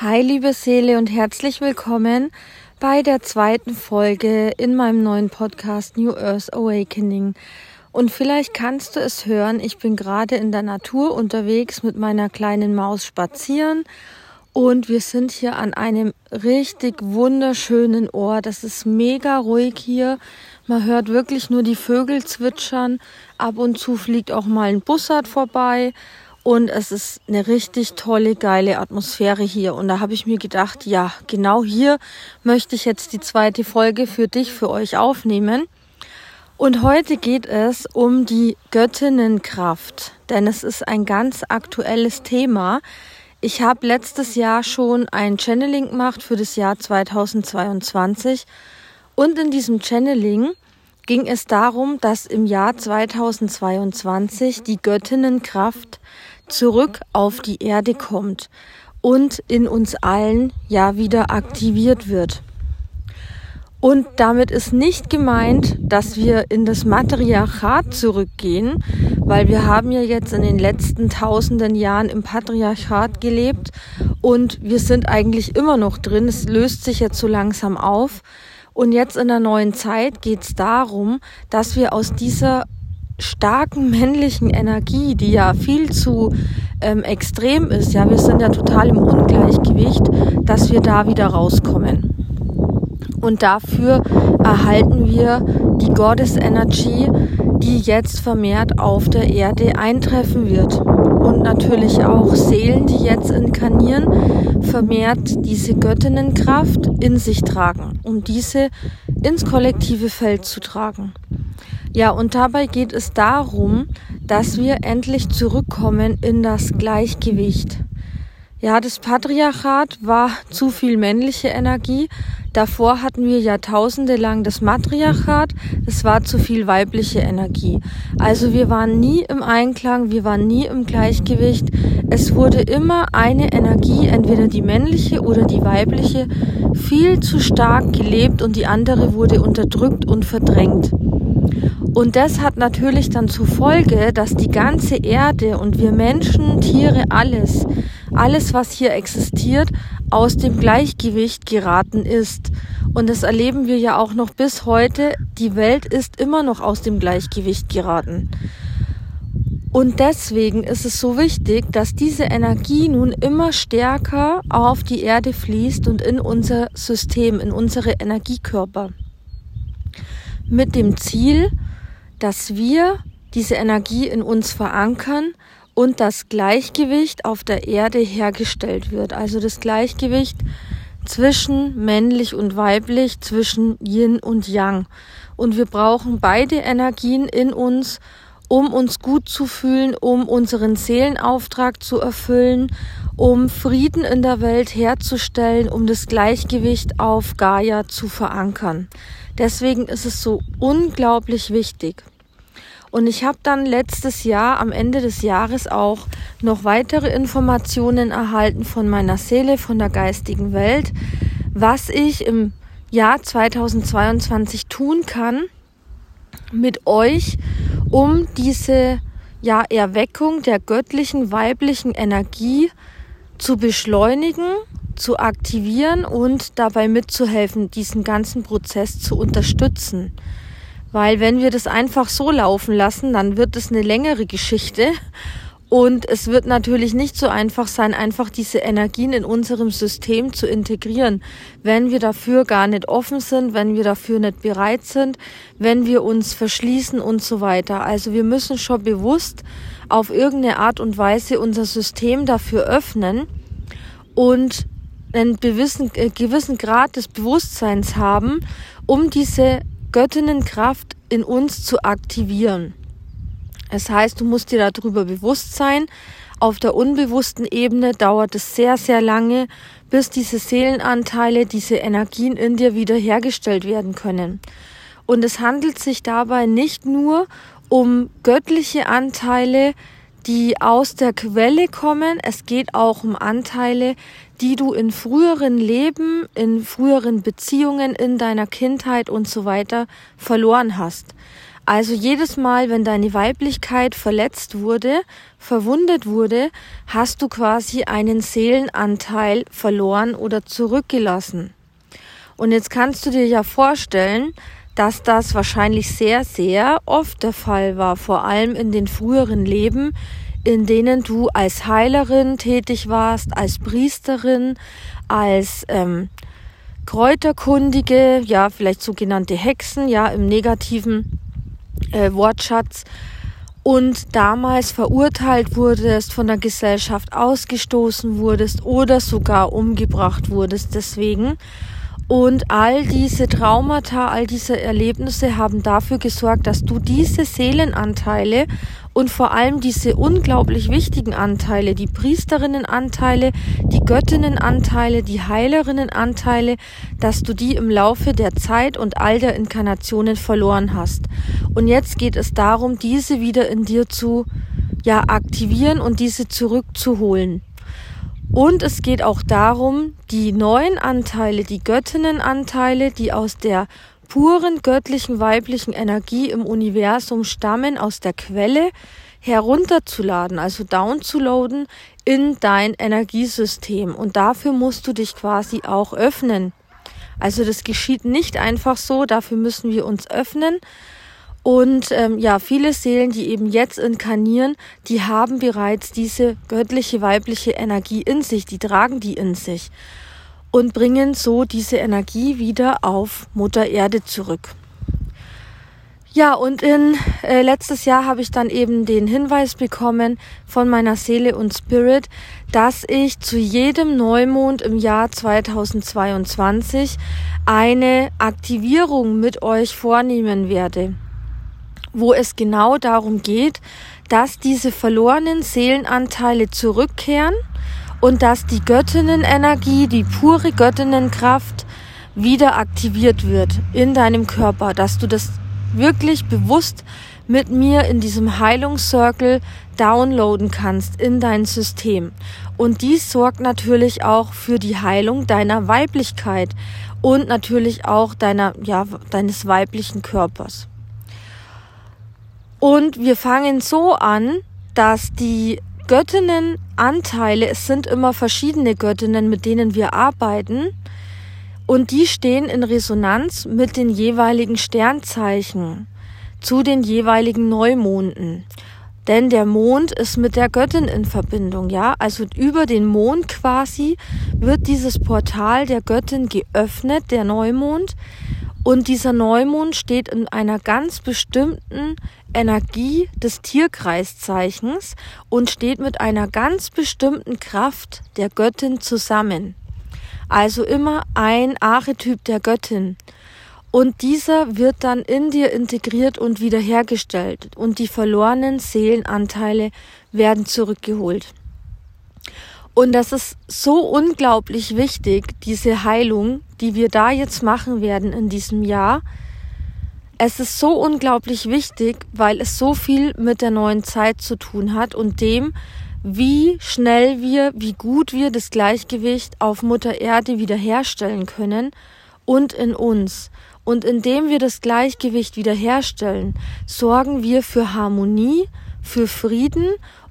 Hi, liebe Seele und herzlich willkommen bei der zweiten Folge in meinem neuen Podcast New Earth Awakening. Und vielleicht kannst du es hören, ich bin gerade in der Natur unterwegs mit meiner kleinen Maus spazieren und wir sind hier an einem richtig wunderschönen Ort. Das ist mega ruhig hier. Man hört wirklich nur die Vögel zwitschern. Ab und zu fliegt auch mal ein Bussard vorbei. Und es ist eine richtig tolle, geile Atmosphäre hier. Und da habe ich mir gedacht, ja, genau hier möchte ich jetzt die zweite Folge für dich, für euch aufnehmen. Und heute geht es um die Göttinnenkraft, denn es ist ein ganz aktuelles Thema. Ich habe letztes Jahr schon ein Channeling gemacht für das Jahr 2022 und in diesem Channeling ging es darum, dass im Jahr 2022 die Göttinnenkraft zurück auf die Erde kommt und in uns allen ja wieder aktiviert wird. Und damit ist nicht gemeint, dass wir in das Matriarchat zurückgehen, weil wir haben ja jetzt in den letzten tausenden Jahren im Patriarchat gelebt und wir sind eigentlich immer noch drin. Es löst sich jetzt so langsam auf. Und jetzt in der neuen Zeit geht es darum, dass wir aus dieser starken männlichen Energie, die ja viel zu ähm, extrem ist, ja, wir sind ja total im Ungleichgewicht, dass wir da wieder rauskommen. Und dafür erhalten wir die Goddess Energy, die jetzt vermehrt auf der Erde eintreffen wird. Und natürlich auch Seelen, die jetzt inkarnieren, vermehrt diese Göttinnenkraft in sich tragen, um diese ins kollektive Feld zu tragen. Ja, und dabei geht es darum, dass wir endlich zurückkommen in das Gleichgewicht. Ja, das Patriarchat war zu viel männliche Energie. Davor hatten wir Jahrtausende lang das Matriarchat. Es war zu viel weibliche Energie. Also wir waren nie im Einklang, wir waren nie im Gleichgewicht. Es wurde immer eine Energie, entweder die männliche oder die weibliche, viel zu stark gelebt und die andere wurde unterdrückt und verdrängt. Und das hat natürlich dann zur Folge, dass die ganze Erde und wir Menschen, Tiere, alles, alles, was hier existiert, aus dem Gleichgewicht geraten ist. Und das erleben wir ja auch noch bis heute. Die Welt ist immer noch aus dem Gleichgewicht geraten. Und deswegen ist es so wichtig, dass diese Energie nun immer stärker auf die Erde fließt und in unser System, in unsere Energiekörper. Mit dem Ziel, dass wir diese Energie in uns verankern und das Gleichgewicht auf der Erde hergestellt wird. Also das Gleichgewicht zwischen männlich und weiblich, zwischen Yin und Yang. Und wir brauchen beide Energien in uns, um uns gut zu fühlen, um unseren Seelenauftrag zu erfüllen, um Frieden in der Welt herzustellen, um das Gleichgewicht auf Gaia zu verankern. Deswegen ist es so unglaublich wichtig. Und ich habe dann letztes Jahr, am Ende des Jahres auch noch weitere Informationen erhalten von meiner Seele, von der geistigen Welt, was ich im Jahr 2022 tun kann mit euch, um diese ja, Erweckung der göttlichen weiblichen Energie zu beschleunigen zu aktivieren und dabei mitzuhelfen, diesen ganzen Prozess zu unterstützen. Weil wenn wir das einfach so laufen lassen, dann wird es eine längere Geschichte und es wird natürlich nicht so einfach sein, einfach diese Energien in unserem System zu integrieren, wenn wir dafür gar nicht offen sind, wenn wir dafür nicht bereit sind, wenn wir uns verschließen und so weiter. Also wir müssen schon bewusst auf irgendeine Art und Weise unser System dafür öffnen und einen gewissen, äh, gewissen Grad des Bewusstseins haben, um diese Göttinnenkraft in uns zu aktivieren. Das heißt, du musst dir darüber bewusst sein. Auf der unbewussten Ebene dauert es sehr, sehr lange, bis diese Seelenanteile, diese Energien in dir wiederhergestellt werden können. Und es handelt sich dabei nicht nur um göttliche Anteile, die aus der Quelle kommen. Es geht auch um Anteile, die du in früheren Leben, in früheren Beziehungen, in deiner Kindheit und so weiter verloren hast. Also jedes Mal, wenn deine Weiblichkeit verletzt wurde, verwundet wurde, hast du quasi einen Seelenanteil verloren oder zurückgelassen. Und jetzt kannst du dir ja vorstellen, dass das wahrscheinlich sehr, sehr oft der Fall war, vor allem in den früheren Leben, in denen du als Heilerin tätig warst, als Priesterin, als ähm, Kräuterkundige, ja, vielleicht sogenannte Hexen, ja, im negativen äh, Wortschatz und damals verurteilt wurdest, von der Gesellschaft ausgestoßen wurdest oder sogar umgebracht wurdest deswegen. Und all diese Traumata, all diese Erlebnisse haben dafür gesorgt, dass du diese Seelenanteile und vor allem diese unglaublich wichtigen Anteile, die Priesterinnenanteile, die Göttinnenanteile, die Heilerinnenanteile, dass du die im Laufe der Zeit und all der Inkarnationen verloren hast. Und jetzt geht es darum, diese wieder in dir zu ja, aktivieren und diese zurückzuholen. Und es geht auch darum, die neuen Anteile, die Göttinnenanteile, die aus der puren göttlichen weiblichen Energie im Universum stammen, aus der Quelle herunterzuladen, also downzuladen in dein Energiesystem. Und dafür musst du dich quasi auch öffnen. Also das geschieht nicht einfach so, dafür müssen wir uns öffnen. Und ähm, ja, viele Seelen, die eben jetzt inkarnieren, die haben bereits diese göttliche weibliche Energie in sich, die tragen die in sich und bringen so diese Energie wieder auf Mutter Erde zurück. Ja, und in äh, letztes Jahr habe ich dann eben den Hinweis bekommen von meiner Seele und Spirit, dass ich zu jedem Neumond im Jahr 2022 eine Aktivierung mit euch vornehmen werde wo es genau darum geht, dass diese verlorenen Seelenanteile zurückkehren und dass die Göttinnenenergie, die pure Göttinnenkraft wieder aktiviert wird in deinem Körper, dass du das wirklich bewusst mit mir in diesem Heilungscircle downloaden kannst in dein System. Und dies sorgt natürlich auch für die Heilung deiner Weiblichkeit und natürlich auch deiner, ja, deines weiblichen Körpers. Und wir fangen so an, dass die Göttinnenanteile, es sind immer verschiedene Göttinnen, mit denen wir arbeiten, und die stehen in Resonanz mit den jeweiligen Sternzeichen zu den jeweiligen Neumonden. Denn der Mond ist mit der Göttin in Verbindung, ja? Also über den Mond quasi wird dieses Portal der Göttin geöffnet, der Neumond. Und dieser Neumond steht in einer ganz bestimmten Energie des Tierkreiszeichens und steht mit einer ganz bestimmten Kraft der Göttin zusammen. Also immer ein Archetyp der Göttin. Und dieser wird dann in dir integriert und wiederhergestellt und die verlorenen Seelenanteile werden zurückgeholt. Und das ist so unglaublich wichtig, diese Heilung, die wir da jetzt machen werden in diesem Jahr, es ist so unglaublich wichtig, weil es so viel mit der neuen Zeit zu tun hat und dem, wie schnell wir, wie gut wir das Gleichgewicht auf Mutter Erde wiederherstellen können und in uns. Und indem wir das Gleichgewicht wiederherstellen, sorgen wir für Harmonie, für Frieden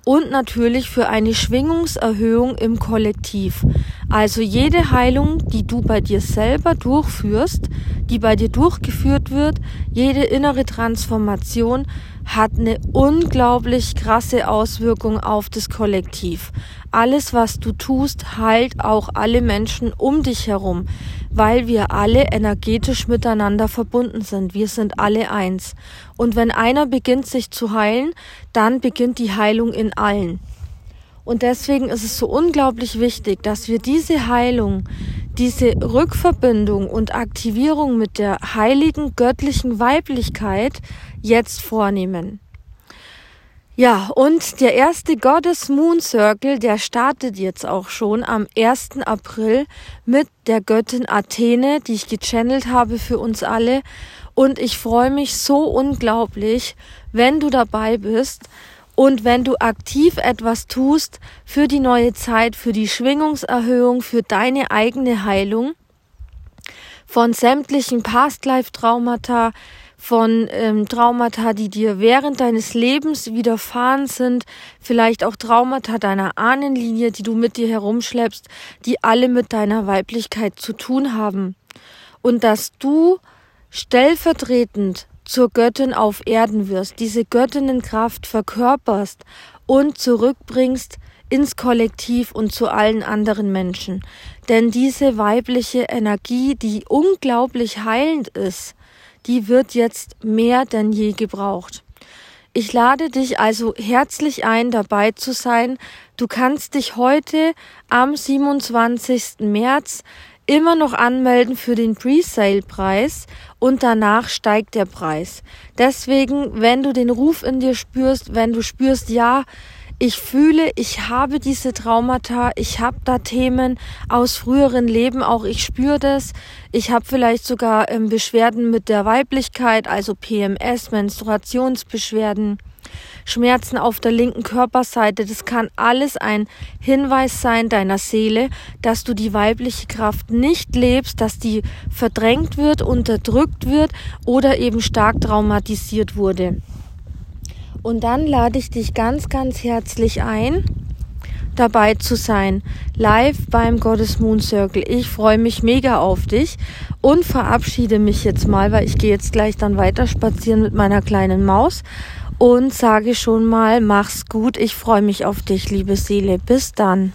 und natürlich für eine Schwingungserhöhung im Kollektiv. Also jede Heilung, die du bei dir selber durchführst, die bei dir durchgeführt wird, jede innere Transformation hat eine unglaublich krasse Auswirkung auf das Kollektiv. Alles, was du tust, heilt auch alle Menschen um dich herum, weil wir alle energetisch miteinander verbunden sind. Wir sind alle eins. Und wenn einer beginnt sich zu heilen, dann beginnt die Heilung in allen. Und deswegen ist es so unglaublich wichtig, dass wir diese Heilung, diese Rückverbindung und Aktivierung mit der heiligen göttlichen Weiblichkeit jetzt vornehmen. Ja, und der erste Goddess Moon Circle, der startet jetzt auch schon am 1. April mit der Göttin Athene, die ich gechannelt habe für uns alle. Und ich freue mich so unglaublich, wenn du dabei bist und wenn du aktiv etwas tust für die neue Zeit, für die Schwingungserhöhung, für deine eigene Heilung von sämtlichen Past-Life-Traumata, von ähm, Traumata, die dir während deines Lebens widerfahren sind, vielleicht auch Traumata deiner Ahnenlinie, die du mit dir herumschleppst, die alle mit deiner Weiblichkeit zu tun haben. Und dass du stellvertretend zur Göttin auf Erden wirst, diese Göttinnenkraft verkörperst und zurückbringst ins Kollektiv und zu allen anderen Menschen. Denn diese weibliche Energie, die unglaublich heilend ist, die wird jetzt mehr denn je gebraucht. Ich lade dich also herzlich ein, dabei zu sein. Du kannst dich heute am 27. März immer noch anmelden für den Presale-Preis und danach steigt der Preis. Deswegen, wenn du den Ruf in dir spürst, wenn du spürst, ja, ich fühle, ich habe diese Traumata, ich habe da Themen aus früheren Leben, auch ich spüre das. Ich habe vielleicht sogar ähm, Beschwerden mit der Weiblichkeit, also PMS, Menstruationsbeschwerden. Schmerzen auf der linken Körperseite, das kann alles ein Hinweis sein deiner Seele, dass du die weibliche Kraft nicht lebst, dass die verdrängt wird, unterdrückt wird oder eben stark traumatisiert wurde. Und dann lade ich dich ganz, ganz herzlich ein, dabei zu sein, live beim Gottes Moon Circle. Ich freue mich mega auf dich und verabschiede mich jetzt mal, weil ich gehe jetzt gleich dann weiter spazieren mit meiner kleinen Maus und sage schon mal, mach's gut. Ich freue mich auf dich, liebe Seele. Bis dann.